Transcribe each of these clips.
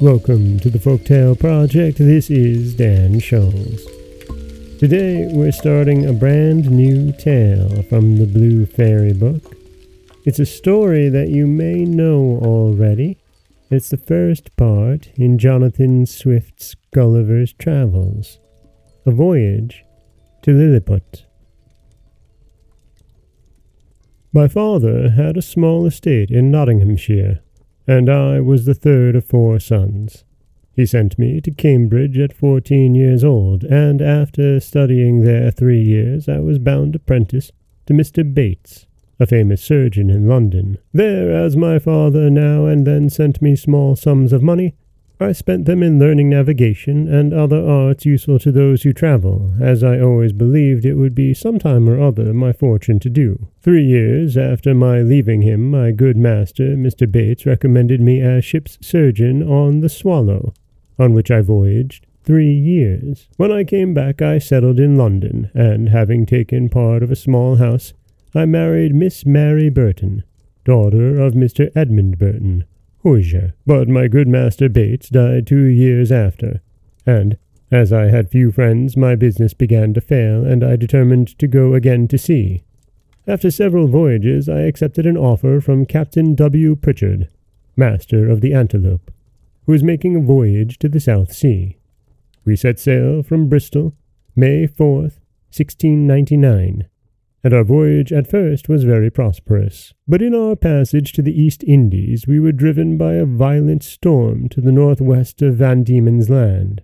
Welcome to the Folktale Project. This is Dan Scholz. Today we're starting a brand new tale from the Blue Fairy book. It's a story that you may know already. It's the first part in Jonathan Swift's Gulliver's Travels, A Voyage to Lilliput. My father had a small estate in Nottinghamshire and I was the third of four sons. He sent me to Cambridge at fourteen years old, and after studying there three years, I was bound apprentice to Mr. Bates, a famous surgeon in London. There, as my father now and then sent me small sums of money, I spent them in learning navigation and other arts useful to those who travel, as I always believed it would be some time or other my fortune to do. Three years after my leaving him, my good master, Mr. Bates, recommended me as ship's surgeon on the Swallow, on which I voyaged three years. When I came back, I settled in London, and having taken part of a small house, I married Miss Mary Burton, daughter of Mr. Edmund Burton, hosier, but my good master Bates died two years after, and, as I had few friends, my business began to fail, and I determined to go again to sea. After several voyages, I accepted an offer from Captain W. Pritchard, master of the Antelope, who was making a voyage to the South Sea. We set sail from Bristol, May 4th, 1699, and our voyage at first was very prosperous. But in our passage to the East Indies we were driven by a violent storm to the northwest of Van Diemen's Land.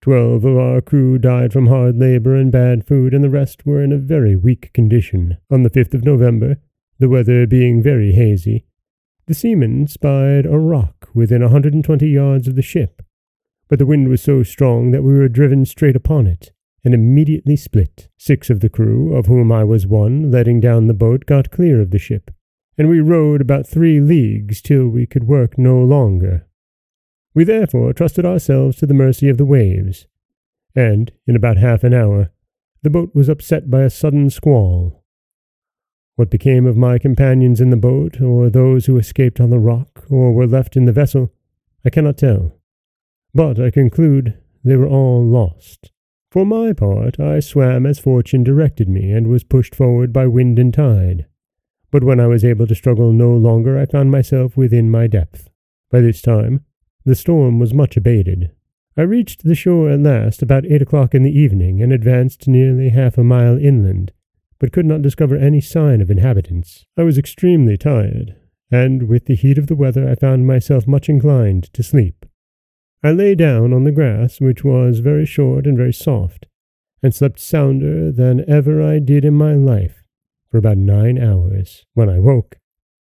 Twelve of our crew died from hard labor and bad food, and the rest were in a very weak condition. On the 5th of November, the weather being very hazy, the seamen spied a rock within a hundred and twenty yards of the ship, but the wind was so strong that we were driven straight upon it and immediately split. Six of the crew, of whom I was one, letting down the boat, got clear of the ship, and we rowed about three leagues till we could work no longer. We therefore trusted ourselves to the mercy of the waves, and in about half an hour the boat was upset by a sudden squall. What became of my companions in the boat, or those who escaped on the rock, or were left in the vessel, I cannot tell, but I conclude they were all lost. For my part, I swam as fortune directed me, and was pushed forward by wind and tide. But when I was able to struggle no longer, I found myself within my depth. By this time, the storm was much abated. I reached the shore at last about eight o'clock in the evening, and advanced nearly half a mile inland, but could not discover any sign of inhabitants. I was extremely tired, and with the heat of the weather I found myself much inclined to sleep. I lay down on the grass, which was very short and very soft, and slept sounder than ever I did in my life for about nine hours. When I woke,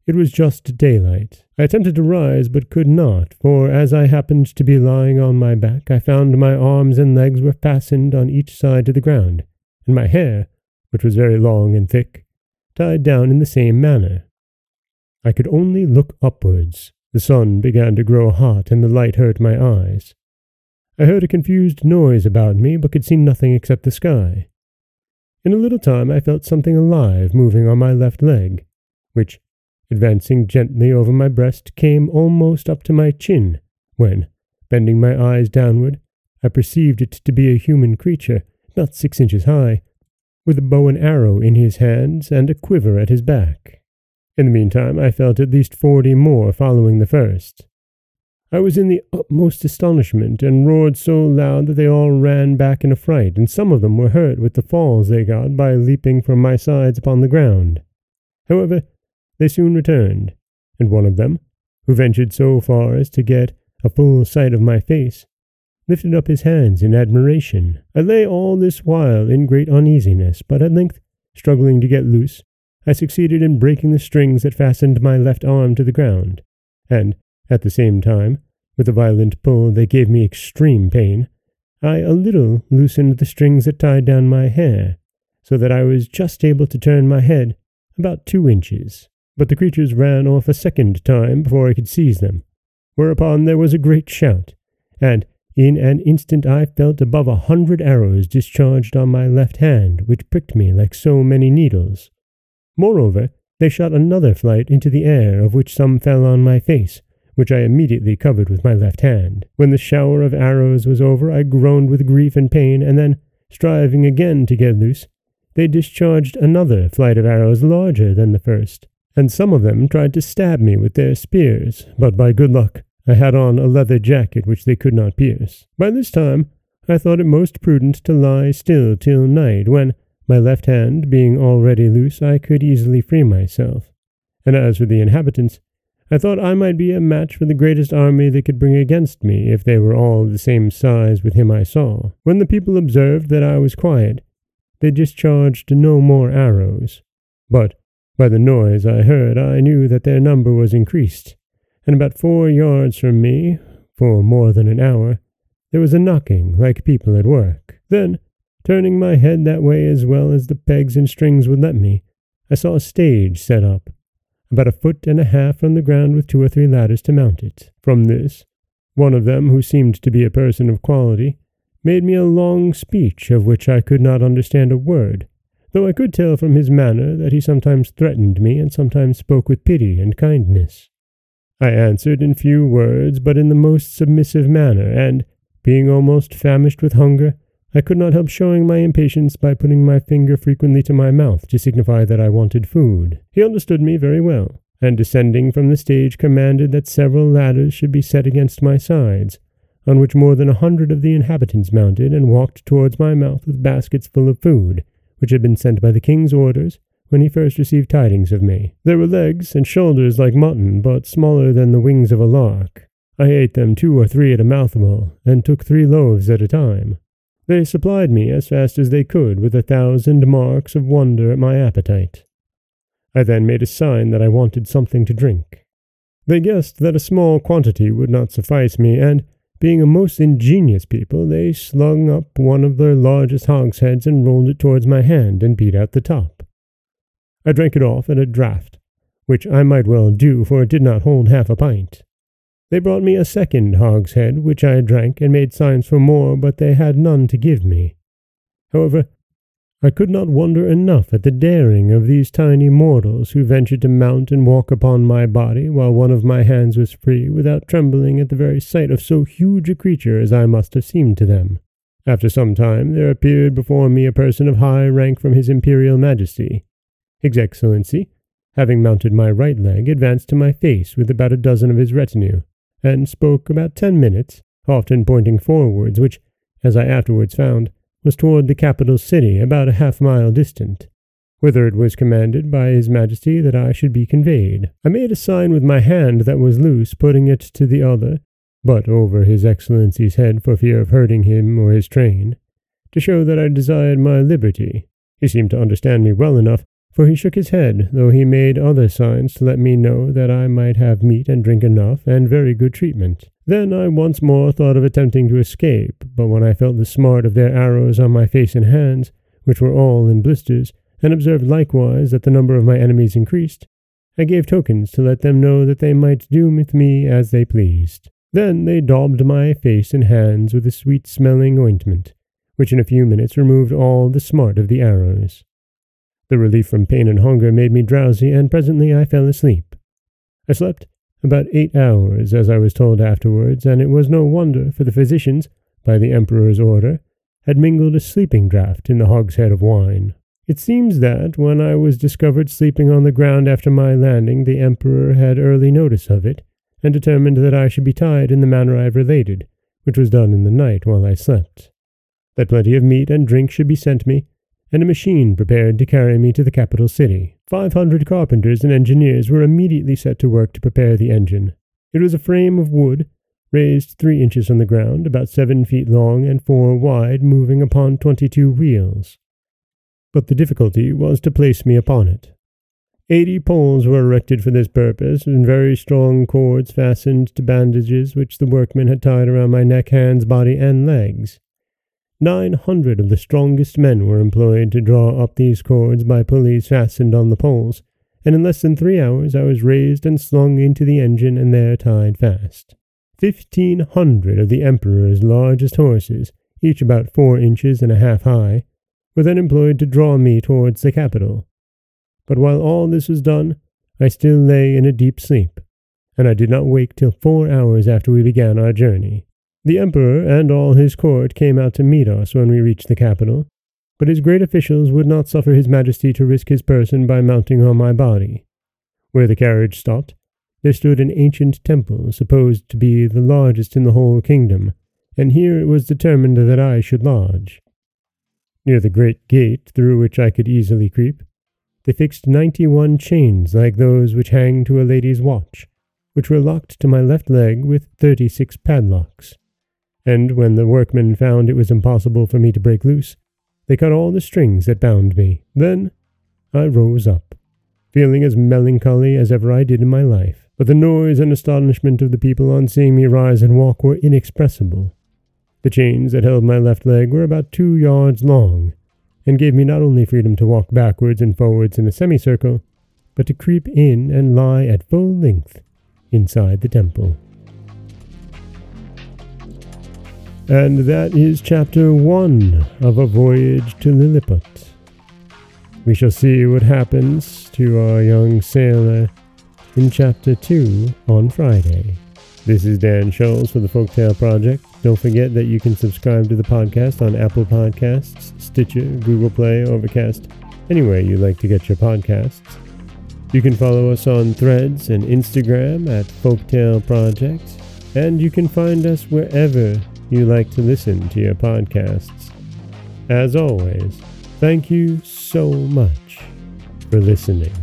it was just daylight. I attempted to rise, but could not, for as I happened to be lying on my back, I found my arms and legs were fastened on each side to the ground, and my hair, which was very long and thick, tied down in the same manner. I could only look upwards, the sun began to grow hot, and the light hurt my eyes. I heard a confused noise about me, but could see nothing except the sky. In a little time I felt something alive moving on my left leg, which, advancing gently over my breast, came almost up to my chin, when, bending my eyes downward, I perceived it to be a human creature, not six inches high, with a bow and arrow in his hands and a quiver at his back. In the meantime, I felt at least forty more following the first. I was in the utmost astonishment, and roared so loud that they all ran back in affright, and some of them were hurt with the falls they got by leaping from my sides upon the ground. However, they soon returned, and one of them, who ventured so far as to get a full sight of my face, lifted up his hands in admiration. I lay all this while in great uneasiness, but at length, struggling to get loose, I succeeded in breaking the strings that fastened my left arm to the ground, and, at the same time, with a violent pull that gave me extreme pain, I a little loosened the strings that tied down my hair, so that I was just able to turn my head about two inches. But the creatures ran off a second time before I could seize them, whereupon there was a great shout, and in an instant I felt above a hundred arrows discharged on my left hand, which pricked me like so many needles. Moreover, they shot another flight into the air, of which some fell on my face, which I immediately covered with my left hand. When the shower of arrows was over, I groaned with grief and pain, and then, striving again to get loose, they discharged another flight of arrows larger than the first, and some of them tried to stab me with their spears, but by good luck I had on a leather jacket which they could not pierce. By this time I thought it most prudent to lie still till night, when, my left hand being already loose, I could easily free myself. And as for the inhabitants, I thought I might be a match for the greatest army they could bring against me, if they were all the same size with him I saw. When the people observed that I was quiet, they discharged no more arrows. But by the noise I heard, I knew that their number was increased, and about four yards from me, for more than an hour, there was a knocking like people at work. Then, turning my head that way as well as the pegs and strings would let me, I saw a stage set up, about a foot and a half from the ground with two or three ladders to mount it. From this, one of them, who seemed to be a person of quality, made me a long speech of which I could not understand a word, though I could tell from his manner that he sometimes threatened me and sometimes spoke with pity and kindness. I answered in few words, but in the most submissive manner, and, being almost famished with hunger, I could not help showing my impatience by putting my finger frequently to my mouth to signify that I wanted food. He understood me very well, and descending from the stage commanded that several ladders should be set against my sides, on which more than a hundred of the inhabitants mounted and walked towards my mouth with baskets full of food, which had been sent by the king's orders when he first received tidings of me. There were legs and shoulders like mutton, but smaller than the wings of a lark. I ate them two or three at a mouthful, and took three loaves at a time. They supplied me as fast as they could with a thousand marks of wonder at my appetite. I then made a sign that I wanted something to drink. They guessed that a small quantity would not suffice me, and, being a most ingenious people, they slung up one of their largest hogsheads and rolled it towards my hand and beat out the top. I drank it off at a draught, which I might well do, for it did not hold half a pint. They brought me a second hogshead, which I drank and made signs for more, but they had none to give me. However, I could not wonder enough at the daring of these tiny mortals who ventured to mount and walk upon my body while one of my hands was free, without trembling at the very sight of so huge a creature as I must have seemed to them. After some time there appeared before me a person of high rank from his imperial majesty. His Excellency, having mounted my right leg, advanced to my face with about a dozen of his retinue, and spoke about ten minutes, often pointing forwards, which, as I afterwards found, was toward the capital city, about a half mile distant, whither it was commanded by His Majesty that I should be conveyed. I made a sign with my hand that was loose, putting it to the other, but over His Excellency's head for fear of hurting him or his train, to show that I desired my liberty. He seemed to understand me well enough, for he shook his head, though he made other signs to let me know that I might have meat and drink enough, and very good treatment. Then I once more thought of attempting to escape, but when I felt the smart of their arrows on my face and hands, which were all in blisters, and observed likewise that the number of my enemies increased, I gave tokens to let them know that they might do with me as they pleased. Then they daubed my face and hands with a sweet-smelling ointment, which in a few minutes removed all the smart of the arrows. The relief from pain and hunger made me drowsy, and presently I fell asleep. I slept about eight hours, as I was told afterwards, and it was no wonder, for the physicians, by the Emperor's order, had mingled a sleeping draught in the hogshead of wine. It seems that, when I was discovered sleeping on the ground after my landing, the Emperor had early notice of it, and determined that I should be tied in the manner I have related, which was done in the night while I slept. That plenty of meat and drink should be sent me, and a machine prepared to carry me to the capital city. Five hundred carpenters and engineers were immediately set to work to prepare the engine. It was a frame of wood, raised three inches from the ground, about seven feet long and four wide, moving upon twenty-two wheels. But the difficulty was to place me upon it. Eighty poles were erected for this purpose, and very strong cords fastened to bandages which the workmen had tied around my neck, hands, body, and legs. Nine hundred of the strongest men were employed to draw up these cords by pulleys fastened on the poles, and in less than three hours I was raised and slung into the engine and there tied fast. Fifteen hundred of the Emperor's largest horses, each about four inches and a half high, were then employed to draw me towards the capital. But while all this was done, I still lay in a deep sleep, and I did not wake till four hours after we began our journey. The Emperor and all his court came out to meet us when we reached the capital, but his great officials would not suffer his majesty to risk his person by mounting on my body. Where the carriage stopped, there stood an ancient temple, supposed to be the largest in the whole kingdom, and here it was determined that I should lodge. Near the great gate through which I could easily creep, they fixed ninety one chains like those which hang to a lady's watch, which were locked to my left leg with thirty six padlocks. And when the workmen found it was impossible for me to break loose, they cut all the strings that bound me. Then I rose up, feeling as melancholy as ever I did in my life. But the noise and astonishment of the people on seeing me rise and walk were inexpressible. The chains that held my left leg were about two yards long, and gave me not only freedom to walk backwards and forwards in a semicircle, but to creep in and lie at full length inside the temple. And that is chapter one of A Voyage to Lilliput. We shall see what happens to our young sailor in chapter two on Friday. This is Dan Scholz for the Folktale Project. Don't forget that you can subscribe to the podcast on Apple Podcasts, Stitcher, Google Play, Overcast, anywhere you like to get your podcasts. You can follow us on Threads and Instagram at Folktale Project, and you can find us wherever you like to listen to your podcasts. As always, thank you so much for listening.